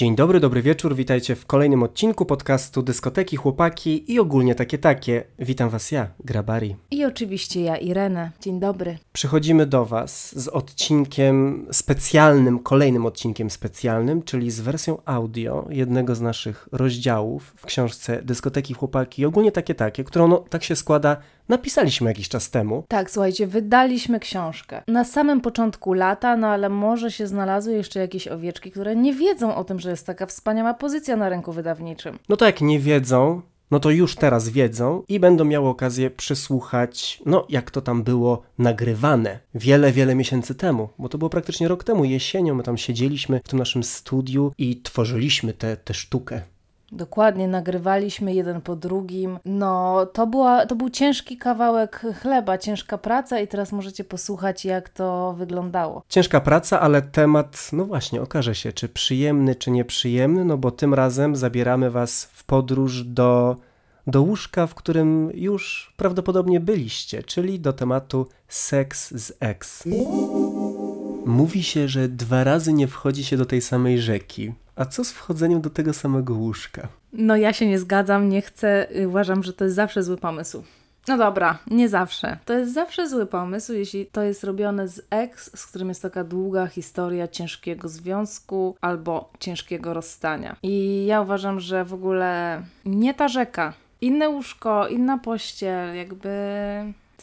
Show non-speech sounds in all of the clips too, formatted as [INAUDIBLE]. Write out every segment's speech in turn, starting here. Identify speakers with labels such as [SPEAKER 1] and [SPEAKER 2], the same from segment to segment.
[SPEAKER 1] Dzień dobry, dobry wieczór, witajcie w kolejnym odcinku podcastu Dyskoteki, Chłopaki i ogólnie takie takie. Witam was ja, Grabari.
[SPEAKER 2] I oczywiście ja, Irenę. Dzień dobry.
[SPEAKER 1] Przychodzimy do was z odcinkiem specjalnym, kolejnym odcinkiem specjalnym, czyli z wersją audio jednego z naszych rozdziałów w książce Dyskoteki, Chłopaki i ogólnie takie takie, którą no, tak się składa napisaliśmy jakiś czas temu.
[SPEAKER 2] Tak, słuchajcie, wydaliśmy książkę. Na samym początku lata, no ale może się znalazły jeszcze jakieś owieczki, które nie wiedzą o tym, że jest taka wspaniała pozycja na rynku wydawniczym.
[SPEAKER 1] No to jak nie wiedzą, no to już teraz wiedzą i będą miały okazję przysłuchać, no jak to tam było nagrywane wiele, wiele miesięcy temu, bo to było praktycznie rok temu, jesienią, my tam siedzieliśmy w tym naszym studiu i tworzyliśmy tę sztukę.
[SPEAKER 2] Dokładnie, nagrywaliśmy jeden po drugim. No, to, była, to był ciężki kawałek chleba, ciężka praca i teraz możecie posłuchać, jak to wyglądało.
[SPEAKER 1] Ciężka praca, ale temat, no właśnie, okaże się, czy przyjemny, czy nieprzyjemny, no bo tym razem zabieramy Was w podróż do, do łóżka, w którym już prawdopodobnie byliście, czyli do tematu seks z ex. Mówi się, że dwa razy nie wchodzi się do tej samej rzeki. A co z wchodzeniem do tego samego łóżka?
[SPEAKER 2] No ja się nie zgadzam, nie chcę, y, uważam, że to jest zawsze zły pomysł. No dobra, nie zawsze. To jest zawsze zły pomysł, jeśli to jest robione z ex, z którym jest taka długa historia ciężkiego związku albo ciężkiego rozstania. I ja uważam, że w ogóle nie ta rzeka, inne łóżko, inna pościel, jakby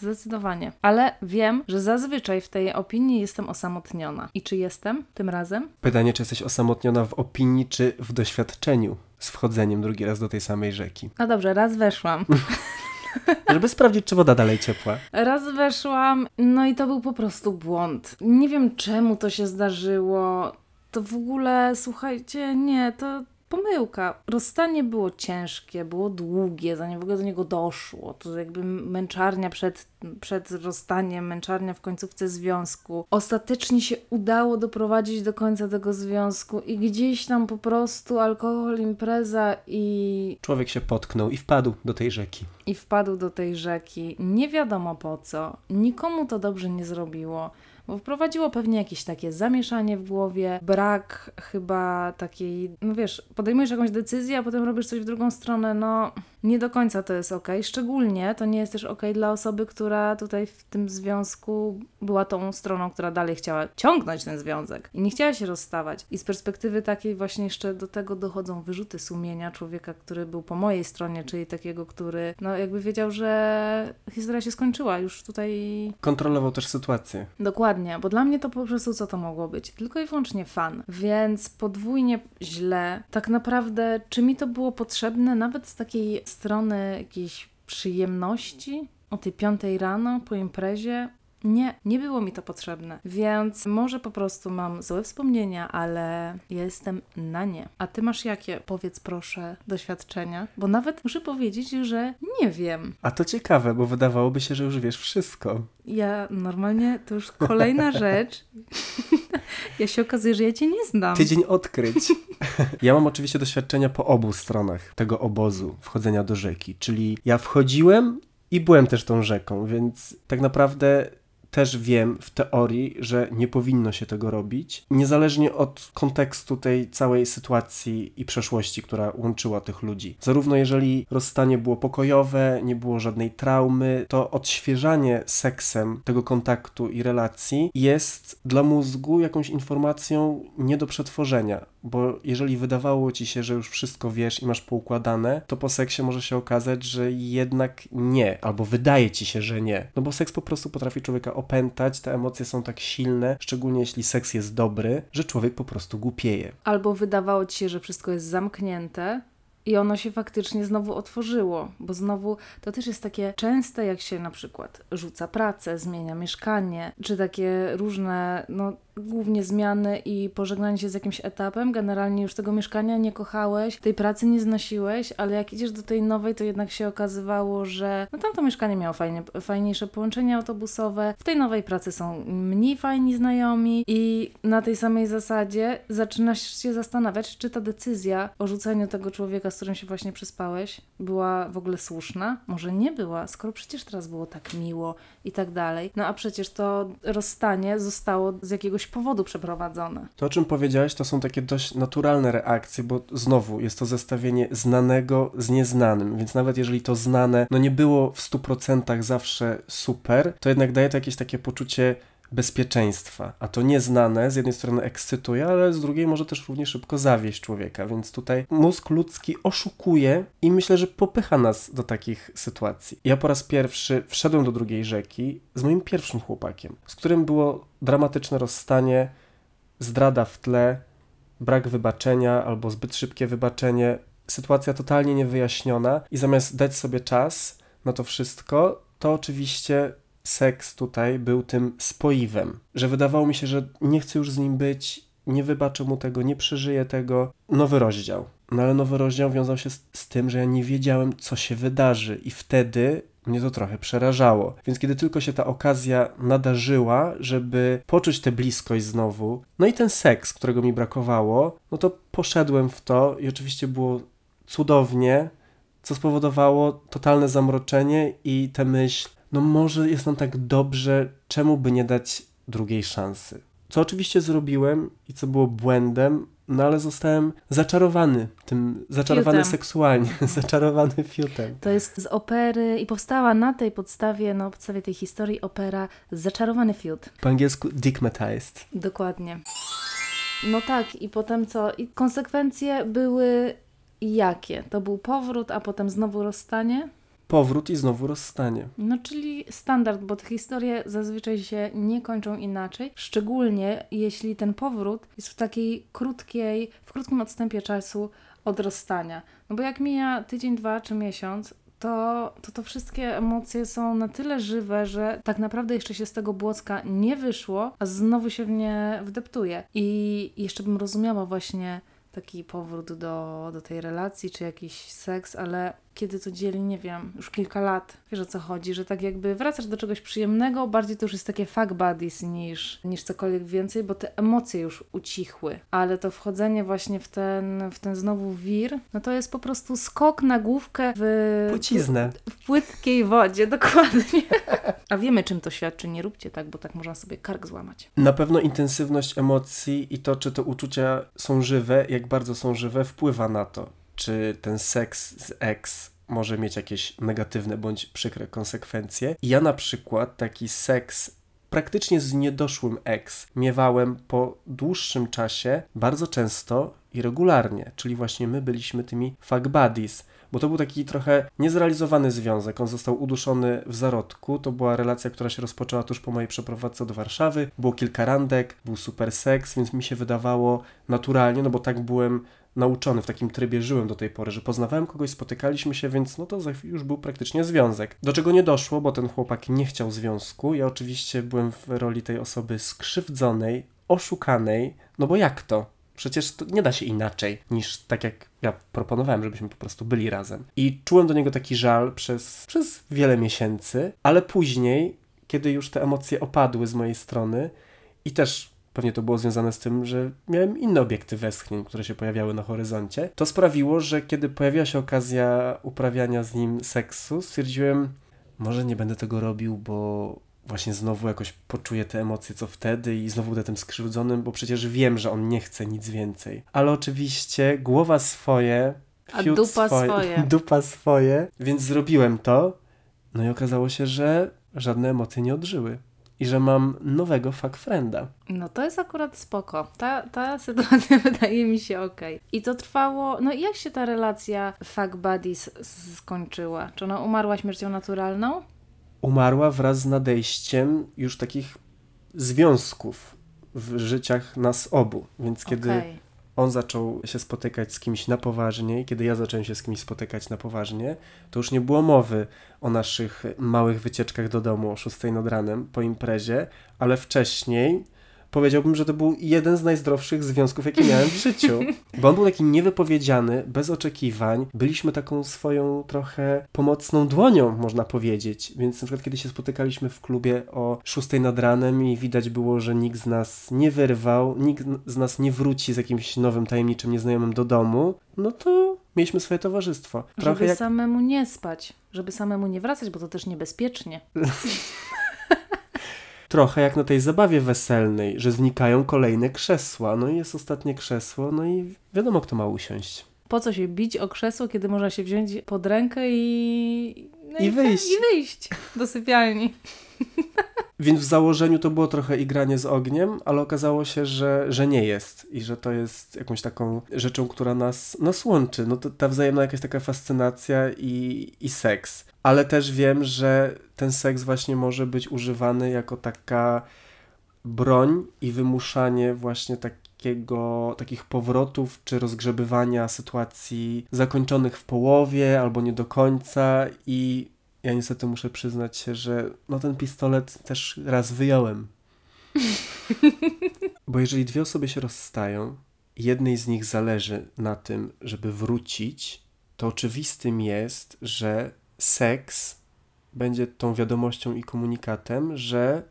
[SPEAKER 2] Zdecydowanie. Ale wiem, że zazwyczaj w tej opinii jestem osamotniona. I czy jestem tym razem?
[SPEAKER 1] Pytanie, czy jesteś osamotniona w opinii, czy w doświadczeniu z wchodzeniem drugi raz do tej samej rzeki?
[SPEAKER 2] No dobrze, raz weszłam. [LAUGHS]
[SPEAKER 1] Żeby sprawdzić, czy woda dalej ciepła.
[SPEAKER 2] Raz weszłam, no i to był po prostu błąd. Nie wiem, czemu to się zdarzyło. To w ogóle, słuchajcie, nie, to pomyłka. Rozstanie było ciężkie, było długie, zanim w ogóle do niego doszło. To jakby męczarnia przed, przed rozstaniem, męczarnia w końcówce związku. Ostatecznie się udało doprowadzić do końca tego związku i gdzieś tam po prostu alkohol, impreza i...
[SPEAKER 1] Człowiek się potknął i wpadł do tej rzeki.
[SPEAKER 2] I wpadł do tej rzeki. Nie wiadomo po co. Nikomu to dobrze nie zrobiło bo wprowadziło pewnie jakieś takie zamieszanie w głowie, brak chyba takiej, no wiesz, podejmujesz jakąś decyzję, a potem robisz coś w drugą stronę, no nie do końca to jest ok. Szczególnie to nie jest też ok dla osoby, która tutaj w tym związku była tą stroną, która dalej chciała ciągnąć ten związek i nie chciała się rozstawać. I z perspektywy takiej właśnie jeszcze do tego dochodzą wyrzuty sumienia człowieka, który był po mojej stronie, czyli takiego, który no jakby wiedział, że historia się skończyła, już tutaj...
[SPEAKER 1] Kontrolował też sytuację.
[SPEAKER 2] Dokładnie, bo dla mnie to po prostu co to mogło być? Tylko i wyłącznie fan. Więc podwójnie źle. Tak naprawdę, czy mi to było potrzebne nawet z takiej strony jakiejś przyjemności o tej piątej rano po imprezie. Nie, nie było mi to potrzebne, więc może po prostu mam złe wspomnienia, ale jestem na nie. A ty masz jakie, powiedz proszę, doświadczenia? Bo nawet muszę powiedzieć, że nie wiem.
[SPEAKER 1] A to ciekawe, bo wydawałoby się, że już wiesz wszystko.
[SPEAKER 2] Ja normalnie, to już kolejna [LAUGHS] rzecz. Ja się okazuje, że ja cię nie znam.
[SPEAKER 1] Tydzień odkryć. [LAUGHS] ja mam oczywiście doświadczenia po obu stronach tego obozu wchodzenia do rzeki, czyli ja wchodziłem i byłem też tą rzeką, więc tak naprawdę też wiem w teorii, że nie powinno się tego robić, niezależnie od kontekstu tej całej sytuacji i przeszłości, która łączyła tych ludzi. Zarówno jeżeli rozstanie było pokojowe, nie było żadnej traumy, to odświeżanie seksem tego kontaktu i relacji jest dla mózgu jakąś informacją nie do przetworzenia, bo jeżeli wydawało ci się, że już wszystko wiesz i masz poukładane, to po seksie może się okazać, że jednak nie, albo wydaje ci się, że nie. No bo seks po prostu potrafi człowieka opętać, te emocje są tak silne, szczególnie jeśli seks jest dobry, że człowiek po prostu głupieje.
[SPEAKER 2] Albo wydawało ci się, że wszystko jest zamknięte, i ono się faktycznie znowu otworzyło, bo znowu to też jest takie częste, jak się na przykład rzuca pracę, zmienia mieszkanie, czy takie różne, no głównie zmiany i pożegnanie się z jakimś etapem. Generalnie już tego mieszkania nie kochałeś, tej pracy nie znosiłeś, ale jak idziesz do tej nowej, to jednak się okazywało, że no tamto mieszkanie miało fajnie, fajniejsze połączenia autobusowe, w tej nowej pracy są mniej fajni znajomi i na tej samej zasadzie zaczynasz się zastanawiać, czy ta decyzja o rzuceniu tego człowieka, którym się właśnie przespałeś, była w ogóle słuszna? Może nie była, skoro przecież teraz było tak miło i tak dalej. No a przecież to rozstanie zostało z jakiegoś powodu przeprowadzone.
[SPEAKER 1] To, o czym powiedziałeś, to są takie dość naturalne reakcje, bo znowu jest to zestawienie znanego z nieznanym, więc nawet jeżeli to znane, no nie było w 100% zawsze super, to jednak daje to jakieś takie poczucie bezpieczeństwa. A to nieznane z jednej strony ekscytuje, ale z drugiej może też równie szybko zawieść człowieka, więc tutaj mózg ludzki oszukuje i myślę, że popycha nas do takich sytuacji. Ja po raz pierwszy wszedłem do drugiej rzeki z moim pierwszym chłopakiem, z którym było dramatyczne rozstanie, zdrada w tle, brak wybaczenia albo zbyt szybkie wybaczenie, sytuacja totalnie niewyjaśniona i zamiast dać sobie czas na to wszystko, to oczywiście seks tutaj był tym spoiwem, że wydawało mi się, że nie chcę już z nim być, nie wybaczę mu tego, nie przeżyję tego. Nowy rozdział. No ale nowy rozdział wiązał się z, z tym, że ja nie wiedziałem, co się wydarzy, i wtedy mnie to trochę przerażało. Więc kiedy tylko się ta okazja nadarzyła, żeby poczuć tę bliskość znowu, no i ten seks, którego mi brakowało, no to poszedłem w to i oczywiście było cudownie, co spowodowało totalne zamroczenie i tę myśl, no może jest nam tak dobrze, czemu by nie dać drugiej szansy? Co oczywiście zrobiłem i co było błędem, no ale zostałem zaczarowany tym, zaczarowany
[SPEAKER 2] Fiutem.
[SPEAKER 1] seksualnie, [LAUGHS] zaczarowany fiutem.
[SPEAKER 2] To jest z opery i powstała na tej podstawie, na podstawie tej historii opera Zaczarowany Fiut.
[SPEAKER 1] Po angielsku digmatized.
[SPEAKER 2] Dokładnie. No tak, i potem co? I konsekwencje były jakie? To był powrót, a potem znowu rozstanie?
[SPEAKER 1] Powrót i znowu rozstanie.
[SPEAKER 2] No, czyli standard, bo te historie zazwyczaj się nie kończą inaczej, szczególnie jeśli ten powrót jest w takiej krótkiej, w krótkim odstępie czasu od rozstania. No bo jak mija tydzień, dwa czy miesiąc, to, to to wszystkie emocje są na tyle żywe, że tak naprawdę jeszcze się z tego błocka nie wyszło, a znowu się w nie wdeptuje. I jeszcze bym rozumiała właśnie taki powrót do, do tej relacji, czy jakiś seks, ale kiedy to dzieli, nie wiem, już kilka lat, wiesz o co chodzi, że tak jakby wracasz do czegoś przyjemnego, bardziej to już jest takie fuck buddies niż, niż cokolwiek więcej, bo te emocje już ucichły, ale to wchodzenie właśnie w ten, w ten znowu wir, no to jest po prostu skok na główkę w...
[SPEAKER 1] Płciznę.
[SPEAKER 2] W płytkiej wodzie, [LAUGHS] dokładnie. A wiemy, czym to świadczy. Nie róbcie tak, bo tak można sobie kark złamać.
[SPEAKER 1] Na pewno intensywność emocji i to, czy te uczucia są żywe, jak bardzo są żywe, wpływa na to, czy ten seks z ex może mieć jakieś negatywne bądź przykre konsekwencje. I ja na przykład taki seks praktycznie z niedoszłym ex miewałem po dłuższym czasie bardzo często i regularnie, czyli właśnie my byliśmy tymi fuck buddies, bo to był taki trochę niezrealizowany związek. On został uduszony w zarodku. To była relacja, która się rozpoczęła tuż po mojej przeprowadzce do Warszawy. Było kilka randek, był super seks, więc mi się wydawało naturalnie, no bo tak byłem nauczony, w takim trybie żyłem do tej pory, że poznawałem kogoś, spotykaliśmy się, więc no to już był praktycznie związek. Do czego nie doszło, bo ten chłopak nie chciał związku. Ja oczywiście byłem w roli tej osoby skrzywdzonej, oszukanej, no bo jak to? Przecież to nie da się inaczej niż tak jak ja proponowałem, żebyśmy po prostu byli razem. I czułem do niego taki żal przez, przez wiele miesięcy, ale później, kiedy już te emocje opadły z mojej strony i też pewnie to było związane z tym, że miałem inne obiekty westchnień, które się pojawiały na horyzoncie, to sprawiło, że kiedy pojawiła się okazja uprawiania z nim seksu, stwierdziłem, może nie będę tego robił, bo właśnie znowu jakoś poczuję te emocje, co wtedy i znowu będę tym skrzywdzonym, bo przecież wiem, że on nie chce nic więcej. Ale oczywiście głowa swoje,
[SPEAKER 2] A dupa [LAUGHS] swoje.
[SPEAKER 1] dupa swoje, więc zrobiłem to. No i okazało się, że żadne emocje nie odżyły i że mam nowego fuck frienda.
[SPEAKER 2] No to jest akurat spoko. Ta, ta sytuacja [LAUGHS] wydaje mi się okej. I to trwało... No i jak się ta relacja fuck buddies skończyła? Czy ona umarła śmiercią naturalną?
[SPEAKER 1] Umarła wraz z nadejściem już takich związków w życiach nas obu. Więc kiedy
[SPEAKER 2] Okej.
[SPEAKER 1] On zaczął się spotykać z kimś na poważnie, i kiedy ja zacząłem się z kimś spotykać na poważnie, to już nie było mowy o naszych małych wycieczkach do domu o 6 nad ranem po imprezie, ale wcześniej powiedziałbym, że to był jeden z najzdrowszych związków, jakie miałem w życiu. Bo on był taki niewypowiedziany, bez oczekiwań. Byliśmy taką swoją trochę pomocną dłonią, można powiedzieć. Więc na przykład, kiedy się spotykaliśmy w klubie o 6 nad ranem i widać było, że nikt z nas nie wyrwał, nikt z nas nie wróci z jakimś nowym, tajemniczym nieznajomym do domu, no to mieliśmy swoje towarzystwo. Trochę
[SPEAKER 2] żeby
[SPEAKER 1] jak...
[SPEAKER 2] samemu nie spać, żeby samemu nie wracać, bo to też niebezpiecznie. [LAUGHS]
[SPEAKER 1] Trochę jak na tej zabawie weselnej, że znikają kolejne krzesła. No i jest ostatnie krzesło, no i wiadomo, kto ma usiąść.
[SPEAKER 2] Po co się bić o krzesło, kiedy można się wziąć pod rękę i... No
[SPEAKER 1] I wyjść.
[SPEAKER 2] I wyjść do sypialni. [LAUGHS]
[SPEAKER 1] Więc w założeniu to było trochę igranie z ogniem, ale okazało się, że, że nie jest i że to jest jakąś taką rzeczą, która nas, nas łączy. No to ta wzajemna jakaś taka fascynacja i, i seks. Ale też wiem, że ten seks właśnie może być używany jako taka broń i wymuszanie właśnie takiego, takich powrotów czy rozgrzebywania sytuacji zakończonych w połowie albo nie do końca i ja niestety muszę przyznać się, że no ten pistolet też raz wyjąłem. [LAUGHS] Bo jeżeli dwie osoby się rozstają, jednej z nich zależy na tym, żeby wrócić, to oczywistym jest, że seks będzie tą wiadomością i komunikatem, że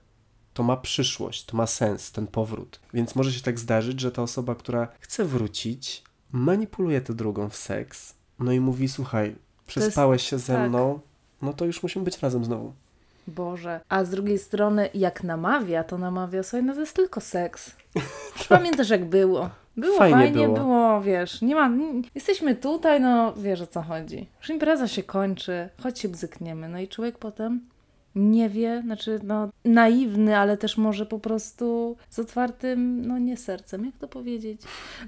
[SPEAKER 1] to ma przyszłość, to ma sens, ten powrót. Więc może się tak zdarzyć, że ta osoba, która chce wrócić, manipuluje tę drugą w seks, no i mówi: Słuchaj, przespałeś się ze
[SPEAKER 2] tak.
[SPEAKER 1] mną, no to już musimy być razem znowu.
[SPEAKER 2] Boże. A z drugiej strony, jak namawia, to namawia sobie, no to jest tylko seks. [LAUGHS] Pamiętasz, jak było? Było
[SPEAKER 1] Fajnie
[SPEAKER 2] fajnie,
[SPEAKER 1] było.
[SPEAKER 2] było. wiesz, nie ma, n- jesteśmy tutaj, no wiesz o co chodzi. Już impreza się kończy, chodź się bzykniemy. No i człowiek potem nie wie, znaczy no naiwny, ale też może po prostu z otwartym, no nie sercem, jak to powiedzieć.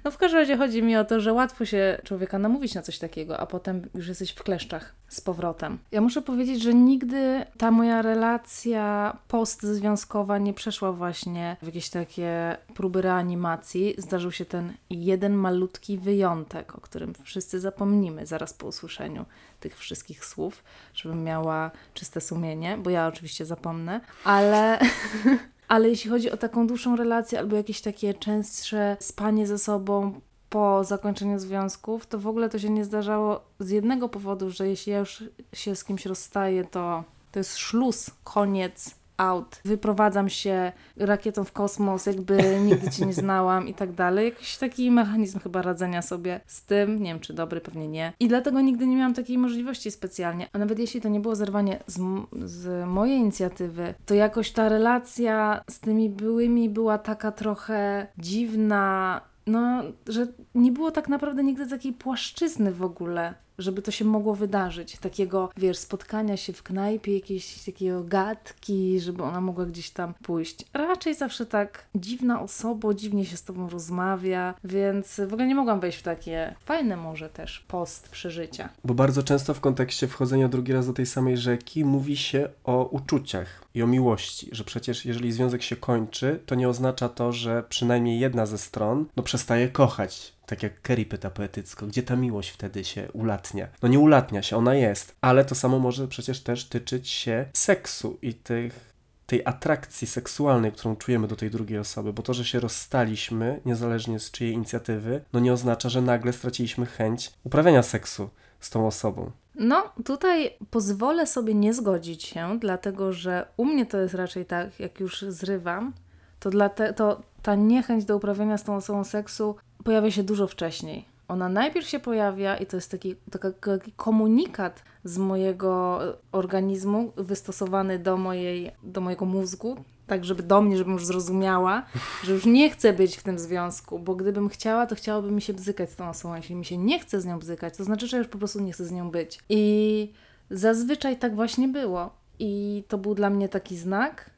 [SPEAKER 2] No w każdym razie chodzi mi o to, że łatwo się człowieka namówić na coś takiego, a potem już jesteś w kleszczach z powrotem. Ja muszę powiedzieć, że nigdy ta moja relacja postzwiązkowa nie przeszła właśnie w jakieś takie próby reanimacji. Zdarzył się ten jeden malutki wyjątek, o którym wszyscy zapomnimy zaraz po usłyszeniu tych wszystkich słów, żebym miała czyste sumienie, bo ja oczywiście zapomnę, ale [LAUGHS] ale jeśli chodzi o taką dłuższą relację albo jakieś takie częstsze spanie ze sobą po zakończeniu związków, to w ogóle to się nie zdarzało z jednego powodu, że jeśli ja już się z kimś rozstaję, to to jest szluz, koniec, out. Wyprowadzam się rakietą w kosmos, jakby nigdy cię nie znałam i tak dalej. Jakiś taki mechanizm chyba radzenia sobie z tym. Nie wiem, czy dobry, pewnie nie. I dlatego nigdy nie miałam takiej możliwości specjalnie. A nawet jeśli to nie było zerwanie z, z mojej inicjatywy, to jakoś ta relacja z tymi byłymi była taka trochę dziwna. No, że nie było tak naprawdę nigdy takiej płaszczyzny w ogóle, żeby to się mogło wydarzyć. Takiego, wiesz, spotkania się w knajpie, jakieś takiego gadki, żeby ona mogła gdzieś tam pójść. Raczej zawsze tak dziwna osoba, dziwnie się z tobą rozmawia, więc w ogóle nie mogłam wejść w takie fajne może też post przeżycia.
[SPEAKER 1] Bo bardzo często w kontekście wchodzenia drugi raz do tej samej rzeki mówi się o uczuciach i o miłości, że przecież jeżeli związek się kończy, to nie oznacza to, że przynajmniej jedna ze stron no przestaje kochać. Tak jak Kerry pyta poetycko, gdzie ta miłość wtedy się ulatnia? No nie ulatnia się, ona jest, ale to samo może przecież też tyczyć się seksu i tych tej atrakcji seksualnej, którą czujemy do tej drugiej osoby, bo to, że się rozstaliśmy, niezależnie z czyjej inicjatywy, no nie oznacza, że nagle straciliśmy chęć uprawiania seksu z tą osobą.
[SPEAKER 2] No, tutaj pozwolę sobie nie zgodzić się, dlatego że u mnie to jest raczej tak, jak już zrywam, to, dlate, to ta niechęć do uprawiania z tą osobą seksu pojawia się dużo wcześniej. Ona najpierw się pojawia i to jest taki, taki komunikat z mojego organizmu wystosowany do, mojej, do mojego mózgu, tak żeby do mnie, żebym już zrozumiała, [LAUGHS] że już nie chcę być w tym związku, bo gdybym chciała, to chciałoby mi się bzykać z tą osobą. Jeśli mi się nie chce z nią bzykać, to znaczy, że już po prostu nie chcę z nią być. I zazwyczaj tak właśnie było. I to był dla mnie taki znak,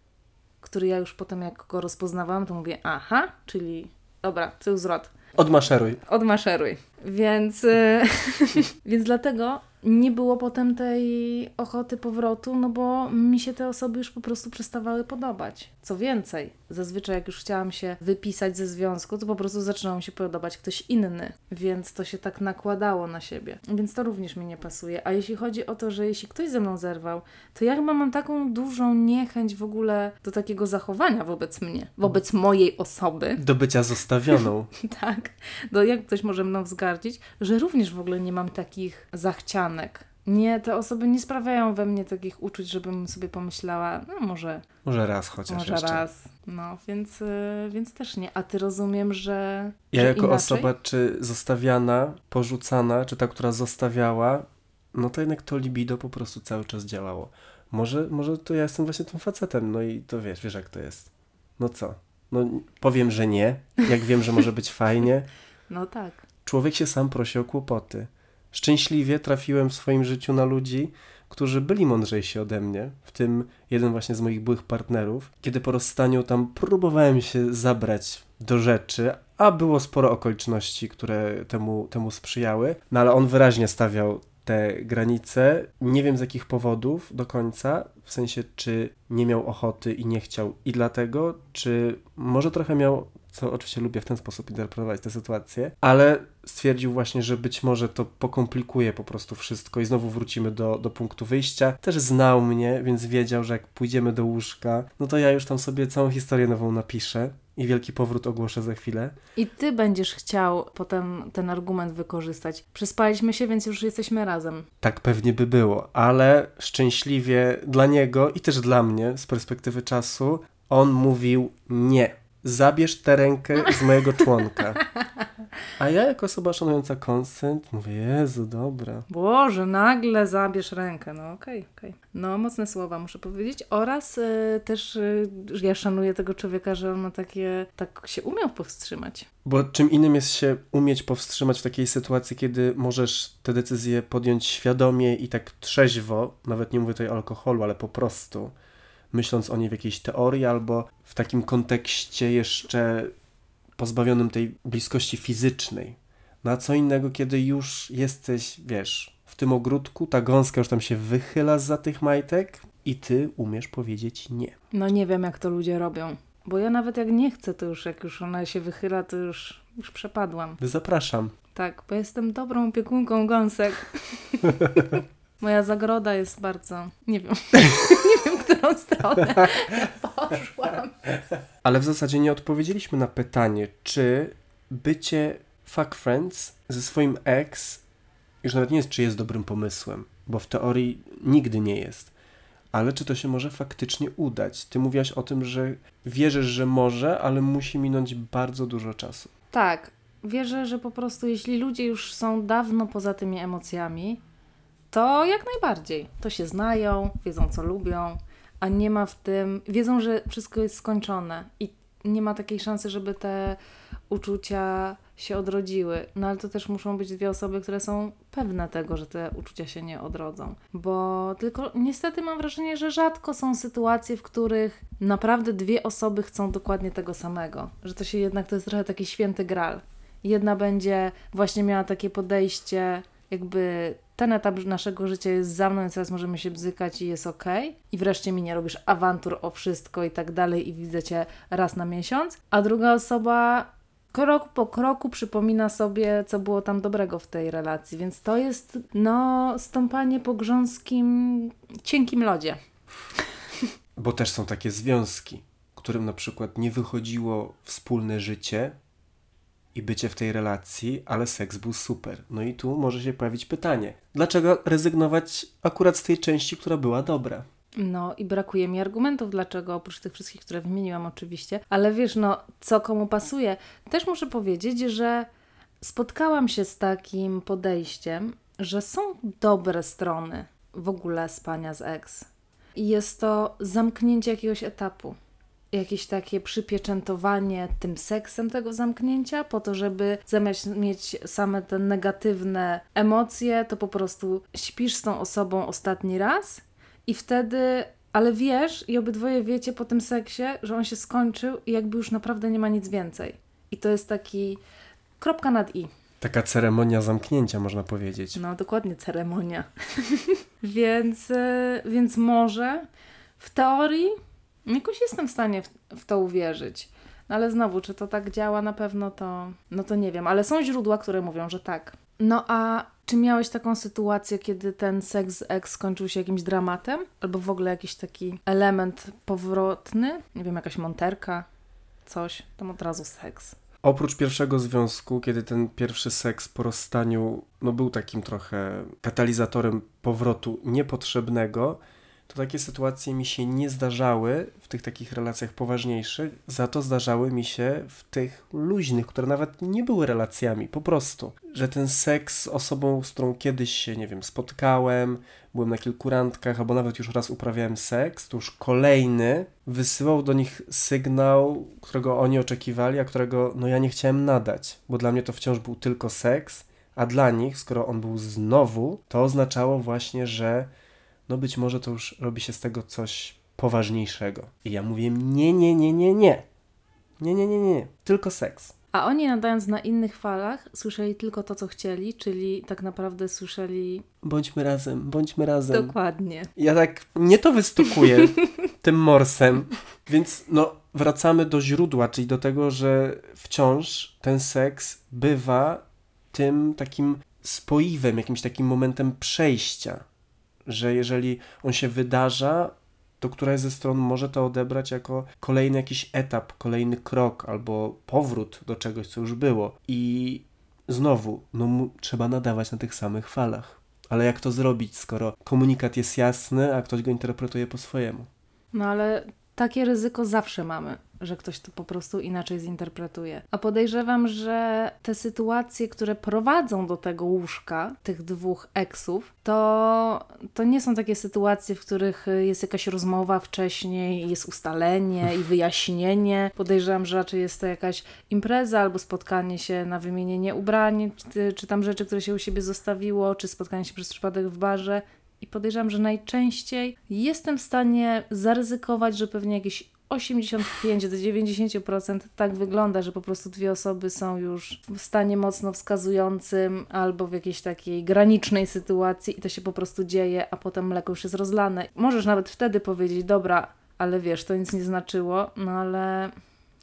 [SPEAKER 2] który ja już potem jak go rozpoznawałam, to mówię, aha, czyli dobra, cył zwrot,
[SPEAKER 1] Odmaszeruj.
[SPEAKER 2] odmaszeruj. Więc, y, [LAUGHS] więc dlatego nie było potem tej ochoty powrotu, no bo mi się te osoby już po prostu przestawały podobać. Co więcej, zazwyczaj jak już chciałam się wypisać ze związku, to po prostu zaczynał mi się podobać ktoś inny, więc to się tak nakładało na siebie. Więc to również mi nie pasuje. A jeśli chodzi o to, że jeśli ktoś ze mną zerwał, to ja chyba mam taką dużą niechęć w ogóle do takiego zachowania wobec mnie, wobec mojej osoby. [LAUGHS]
[SPEAKER 1] Do bycia zostawioną.
[SPEAKER 2] Tak, no jak ktoś może mną wzgardzić, że również w ogóle nie mam takich zachcianek. Nie, te osoby nie sprawiają we mnie takich uczuć, żebym sobie pomyślała, no może,
[SPEAKER 1] Może raz chociaż
[SPEAKER 2] może
[SPEAKER 1] jeszcze.
[SPEAKER 2] raz. No, więc, y, więc też nie. A ty rozumiem, że.
[SPEAKER 1] Ja
[SPEAKER 2] że
[SPEAKER 1] jako
[SPEAKER 2] inaczej?
[SPEAKER 1] osoba, czy zostawiana, porzucana, czy ta, która zostawiała, no to jednak to libido po prostu cały czas działało. Może, może to ja jestem właśnie tym facetem, no i to wiesz, wiesz jak to jest. No co? No powiem, że nie, jak wiem, że może być fajnie. [LAUGHS]
[SPEAKER 2] No tak.
[SPEAKER 1] Człowiek się sam prosi o kłopoty. Szczęśliwie trafiłem w swoim życiu na ludzi, którzy byli mądrzejsi ode mnie, w tym jeden właśnie z moich byłych partnerów. Kiedy po rozstaniu tam próbowałem się zabrać do rzeczy, a było sporo okoliczności, które temu, temu sprzyjały, no ale on wyraźnie stawiał te granice. Nie wiem z jakich powodów do końca, w sensie czy nie miał ochoty i nie chciał i dlatego, czy może trochę miał, co oczywiście lubię w ten sposób interpretować tę sytuację, ale stwierdził właśnie, że być może to pokomplikuje po prostu wszystko i znowu wrócimy do, do punktu wyjścia. Też znał mnie, więc wiedział, że jak pójdziemy do łóżka, no to ja już tam sobie całą historię nową napiszę i wielki powrót ogłoszę za chwilę.
[SPEAKER 2] I ty będziesz chciał potem ten argument wykorzystać. Przespaliśmy się, więc już jesteśmy razem.
[SPEAKER 1] Tak pewnie by było, ale szczęśliwie dla niego i też dla mnie z perspektywy czasu, on mówił nie. Zabierz tę rękę z mojego członka. [LAUGHS] A ja jako osoba szanująca konsent mówię, Jezu, dobra.
[SPEAKER 2] Boże, nagle zabierz rękę. No okej, okej. No, mocne słowa muszę powiedzieć. Oraz y, też y, ja szanuję tego człowieka, że on ma takie, tak się umiał powstrzymać.
[SPEAKER 1] Bo czym innym jest się umieć powstrzymać w takiej sytuacji, kiedy możesz te decyzje podjąć świadomie i tak trzeźwo, nawet nie mówię tutaj o alkoholu, ale po prostu myśląc o niej w jakiejś teorii albo w takim kontekście jeszcze pozbawionym tej bliskości fizycznej. Na co innego, kiedy już jesteś, wiesz, w tym ogródku, ta gąska już tam się wychyla za tych majtek i ty umiesz powiedzieć nie.
[SPEAKER 2] No nie wiem, jak to ludzie robią. Bo ja nawet jak nie chcę, to już jak już ona się wychyla, to już, już przepadłam.
[SPEAKER 1] Zapraszam.
[SPEAKER 2] Tak, bo jestem dobrą opiekunką gąsek. [LAUGHS] Moja zagroda jest bardzo... Nie wiem. [LAUGHS] nie wiem, którą stronę [LAUGHS] poszłam.
[SPEAKER 1] Ale w zasadzie nie odpowiedzieliśmy na pytanie, czy bycie fuck friends ze swoim ex już nawet nie jest, czy jest dobrym pomysłem, bo w teorii nigdy nie jest. Ale czy to się może faktycznie udać? Ty mówiłaś o tym, że wierzysz, że może, ale musi minąć bardzo dużo czasu.
[SPEAKER 2] Tak, wierzę, że po prostu jeśli ludzie już są dawno poza tymi emocjami, to jak najbardziej. To się znają, wiedzą co lubią, a nie ma w tym, wiedzą, że wszystko jest skończone i nie ma takiej szansy, żeby te uczucia się odrodziły. No ale to też muszą być dwie osoby, które są pewne tego, że te uczucia się nie odrodzą. Bo tylko niestety mam wrażenie, że rzadko są sytuacje, w których naprawdę dwie osoby chcą dokładnie tego samego. Że to się jednak to jest trochę taki święty gral. Jedna będzie właśnie miała takie podejście, jakby ten etap naszego życia jest za mną, więc teraz możemy się bzykać i jest okej. I wreszcie mi nie robisz awantur o wszystko i tak dalej i widzę cię raz na miesiąc. A druga osoba krok po kroku przypomina sobie, co było tam dobrego w tej relacji. Więc to jest, no, stąpanie po grząskim, cienkim lodzie.
[SPEAKER 1] Bo też są takie związki, którym na przykład nie wychodziło wspólne życie i bycie w tej relacji, ale seks był super. No i tu może się pojawić pytanie, dlaczego rezygnować akurat z tej części, która była dobra?
[SPEAKER 2] No i brakuje mi argumentów, dlaczego, oprócz tych wszystkich, które wymieniłam oczywiście, ale wiesz, no, co komu pasuje. Też muszę powiedzieć, że spotkałam się z takim podejściem, że są dobre strony w ogóle spania z ex. I jest to zamknięcie jakiegoś etapu. Jakieś takie przypieczętowanie tym seksem tego zamknięcia, po to, żeby zamiast mieć same te negatywne emocje, to po prostu śpisz z tą osobą ostatni raz i wtedy, ale wiesz i obydwoje wiecie po tym seksie, że on się skończył i jakby już naprawdę nie ma nic więcej. I to jest taki kropka nad i.
[SPEAKER 1] Taka ceremonia zamknięcia, można powiedzieć.
[SPEAKER 2] No, dokładnie ceremonia. [LAUGHS] więc, e, więc może w teorii jakoś jestem w stanie w, w to uwierzyć. No ale znowu, czy to tak działa na pewno, to no to nie wiem. Ale są źródła, które mówią, że tak. No a czy miałeś taką sytuację, kiedy ten seks z ex skończył się jakimś dramatem? Albo w ogóle jakiś taki element powrotny? Nie wiem, jakaś monterka? Coś? Tam od razu seks.
[SPEAKER 1] Oprócz pierwszego związku, kiedy ten pierwszy seks po rozstaniu no, był takim trochę katalizatorem powrotu niepotrzebnego, to takie sytuacje mi się nie zdarzały w tych takich relacjach poważniejszych, za to zdarzały mi się w tych luźnych, które nawet nie były relacjami, po prostu. Że ten seks z osobą, z którą kiedyś się, nie wiem, spotkałem, byłem na kilku randkach, albo nawet już raz uprawiałem seks, to już kolejny wysyłał do nich sygnał, którego oni oczekiwali, a którego no ja nie chciałem nadać, bo dla mnie to wciąż był tylko seks, a dla nich, skoro on był znowu, to oznaczało właśnie, że no być może to już robi się z tego coś poważniejszego. I ja mówię, nie, nie, nie, nie, nie. Nie, nie, nie, nie, tylko seks.
[SPEAKER 2] A oni nadając na innych falach, słyszeli tylko to, co chcieli, czyli tak naprawdę słyszeli
[SPEAKER 1] Bądźmy razem, bądźmy razem.
[SPEAKER 2] dokładnie.
[SPEAKER 1] Ja tak nie to wystukuję [LAUGHS] tym morsem, więc no wracamy do źródła, czyli do tego, że wciąż ten seks bywa tym takim spoiwem, jakimś takim momentem przejścia, że jeżeli on się wydarza, to któraś ze stron może to odebrać jako kolejny jakiś etap, kolejny krok albo powrót do czegoś, co już było. I znowu, no trzeba nadawać na tych samych falach. Ale jak to zrobić, skoro komunikat jest jasny, a ktoś go interpretuje po swojemu?
[SPEAKER 2] No ale takie ryzyko zawsze mamy, że ktoś to po prostu inaczej zinterpretuje. A podejrzewam, że te sytuacje, które prowadzą do tego łóżka, tych dwóch eksów, to, to nie są takie sytuacje, w których jest jakaś rozmowa wcześniej, jest ustalenie i wyjaśnienie. Podejrzewam, że raczej jest to jakaś impreza albo spotkanie się na wymienienie ubrań, czy, czy tam rzeczy, które się u siebie zostawiło, czy spotkanie się przez przypadek w barze. I podejrzewam, że najczęściej jestem w stanie zaryzykować, że pewnie jakieś 85 do 90% tak wygląda, że po prostu dwie osoby są już w stanie mocno wskazującym albo w jakiejś takiej granicznej sytuacji i to się po prostu dzieje, a potem mleko już jest rozlane. Możesz nawet wtedy powiedzieć, dobra, ale wiesz, to nic nie znaczyło, no ale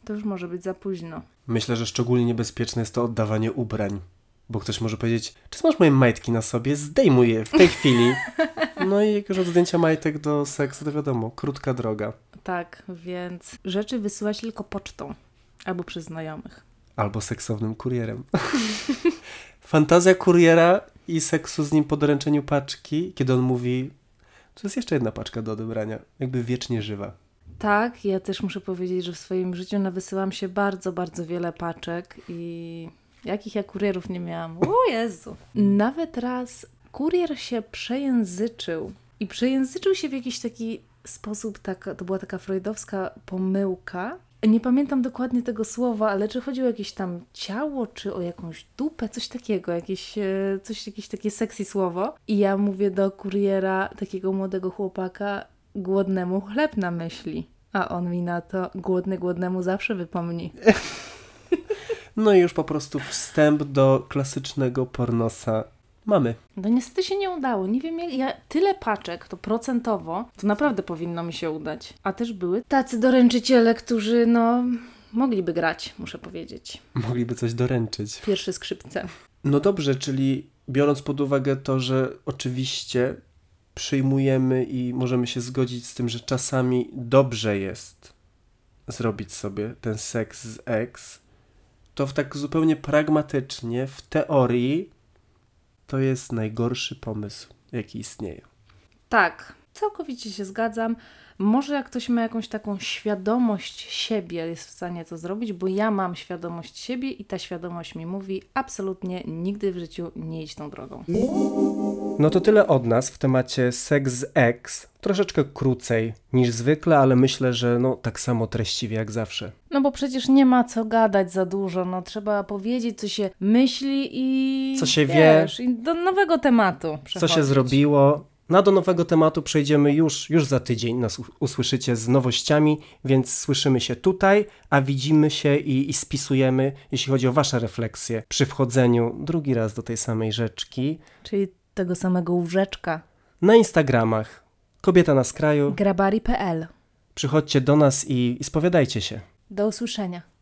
[SPEAKER 2] to już może być za późno.
[SPEAKER 1] Myślę, że szczególnie niebezpieczne jest to oddawanie ubrań. Bo ktoś może powiedzieć, czy masz moje majtki na sobie? Zdejmuj je w tej chwili. [LAUGHS] No i jak już od zdjęcia majtek do seksu, to wiadomo, krótka droga.
[SPEAKER 2] Tak, więc rzeczy wysyłać tylko pocztą albo przez znajomych.
[SPEAKER 1] Albo seksownym kurierem. [LAUGHS] Fantazja kuriera i seksu z nim po doręczeniu paczki, kiedy on mówi, to jest jeszcze jedna paczka do odebrania, jakby wiecznie żywa.
[SPEAKER 2] Tak, ja też muszę powiedzieć, że w swoim życiu nawysyłam się bardzo, bardzo wiele paczek i jakich ja kurierów nie miałam. O Jezu! Nawet raz kurier się przejęzyczył i przejęzyczył się w jakiś taki sposób, tak, to była taka freudowska pomyłka. Nie pamiętam dokładnie tego słowa, ale czy chodziło o jakieś tam ciało, czy o jakąś dupę, coś takiego, jakieś, e, coś, jakieś takie sexy słowo. I ja mówię do kuriera, takiego młodego chłopaka, głodnemu chleb na myśli. A on mi na to, głodny głodnemu zawsze wypomni. [LAUGHS]
[SPEAKER 1] No i już po prostu wstęp do klasycznego pornosa mamy.
[SPEAKER 2] No niestety się nie udało. Nie wiem, jak ja tyle paczek, to procentowo, to naprawdę powinno mi się udać. A też były tacy doręczyciele, którzy no mogliby grać, muszę powiedzieć.
[SPEAKER 1] Mogliby coś doręczyć.
[SPEAKER 2] Pierwsze skrzypce.
[SPEAKER 1] No dobrze, czyli biorąc pod uwagę to, że oczywiście przyjmujemy i możemy się zgodzić z tym, że czasami dobrze jest zrobić sobie ten seks z ex, to w tak zupełnie pragmatycznie, w teorii, to jest najgorszy pomysł, jaki istnieje.
[SPEAKER 2] Tak, całkowicie się zgadzam. Może jak ktoś ma jakąś taką świadomość siebie, jest w stanie to zrobić, bo ja mam świadomość siebie i ta świadomość mi mówi absolutnie nigdy w życiu nie idź tą drogą.
[SPEAKER 1] No to tyle od nas w temacie Sex z Ex. Troszeczkę krócej niż zwykle, ale myślę, że no tak samo treściwie jak zawsze.
[SPEAKER 2] No bo przecież nie ma co gadać za dużo, no trzeba powiedzieć, co się myśli i...
[SPEAKER 1] Co się
[SPEAKER 2] wiesz, I do nowego tematu
[SPEAKER 1] Co
[SPEAKER 2] przechodzić.
[SPEAKER 1] się zrobiło? No do nowego tematu przejdziemy już, już za tydzień. Nas usłyszycie z nowościami, więc słyszymy się tutaj, a widzimy się i, i spisujemy, jeśli chodzi o Wasze refleksje przy wchodzeniu drugi raz do tej samej rzeczki
[SPEAKER 2] Czyli tego samego łóżeczka.
[SPEAKER 1] na Instagramach. Kobieta na skraju.
[SPEAKER 2] Grabari.pl
[SPEAKER 1] Przychodźcie do nas i, i spowiadajcie się.
[SPEAKER 2] Do usłyszenia.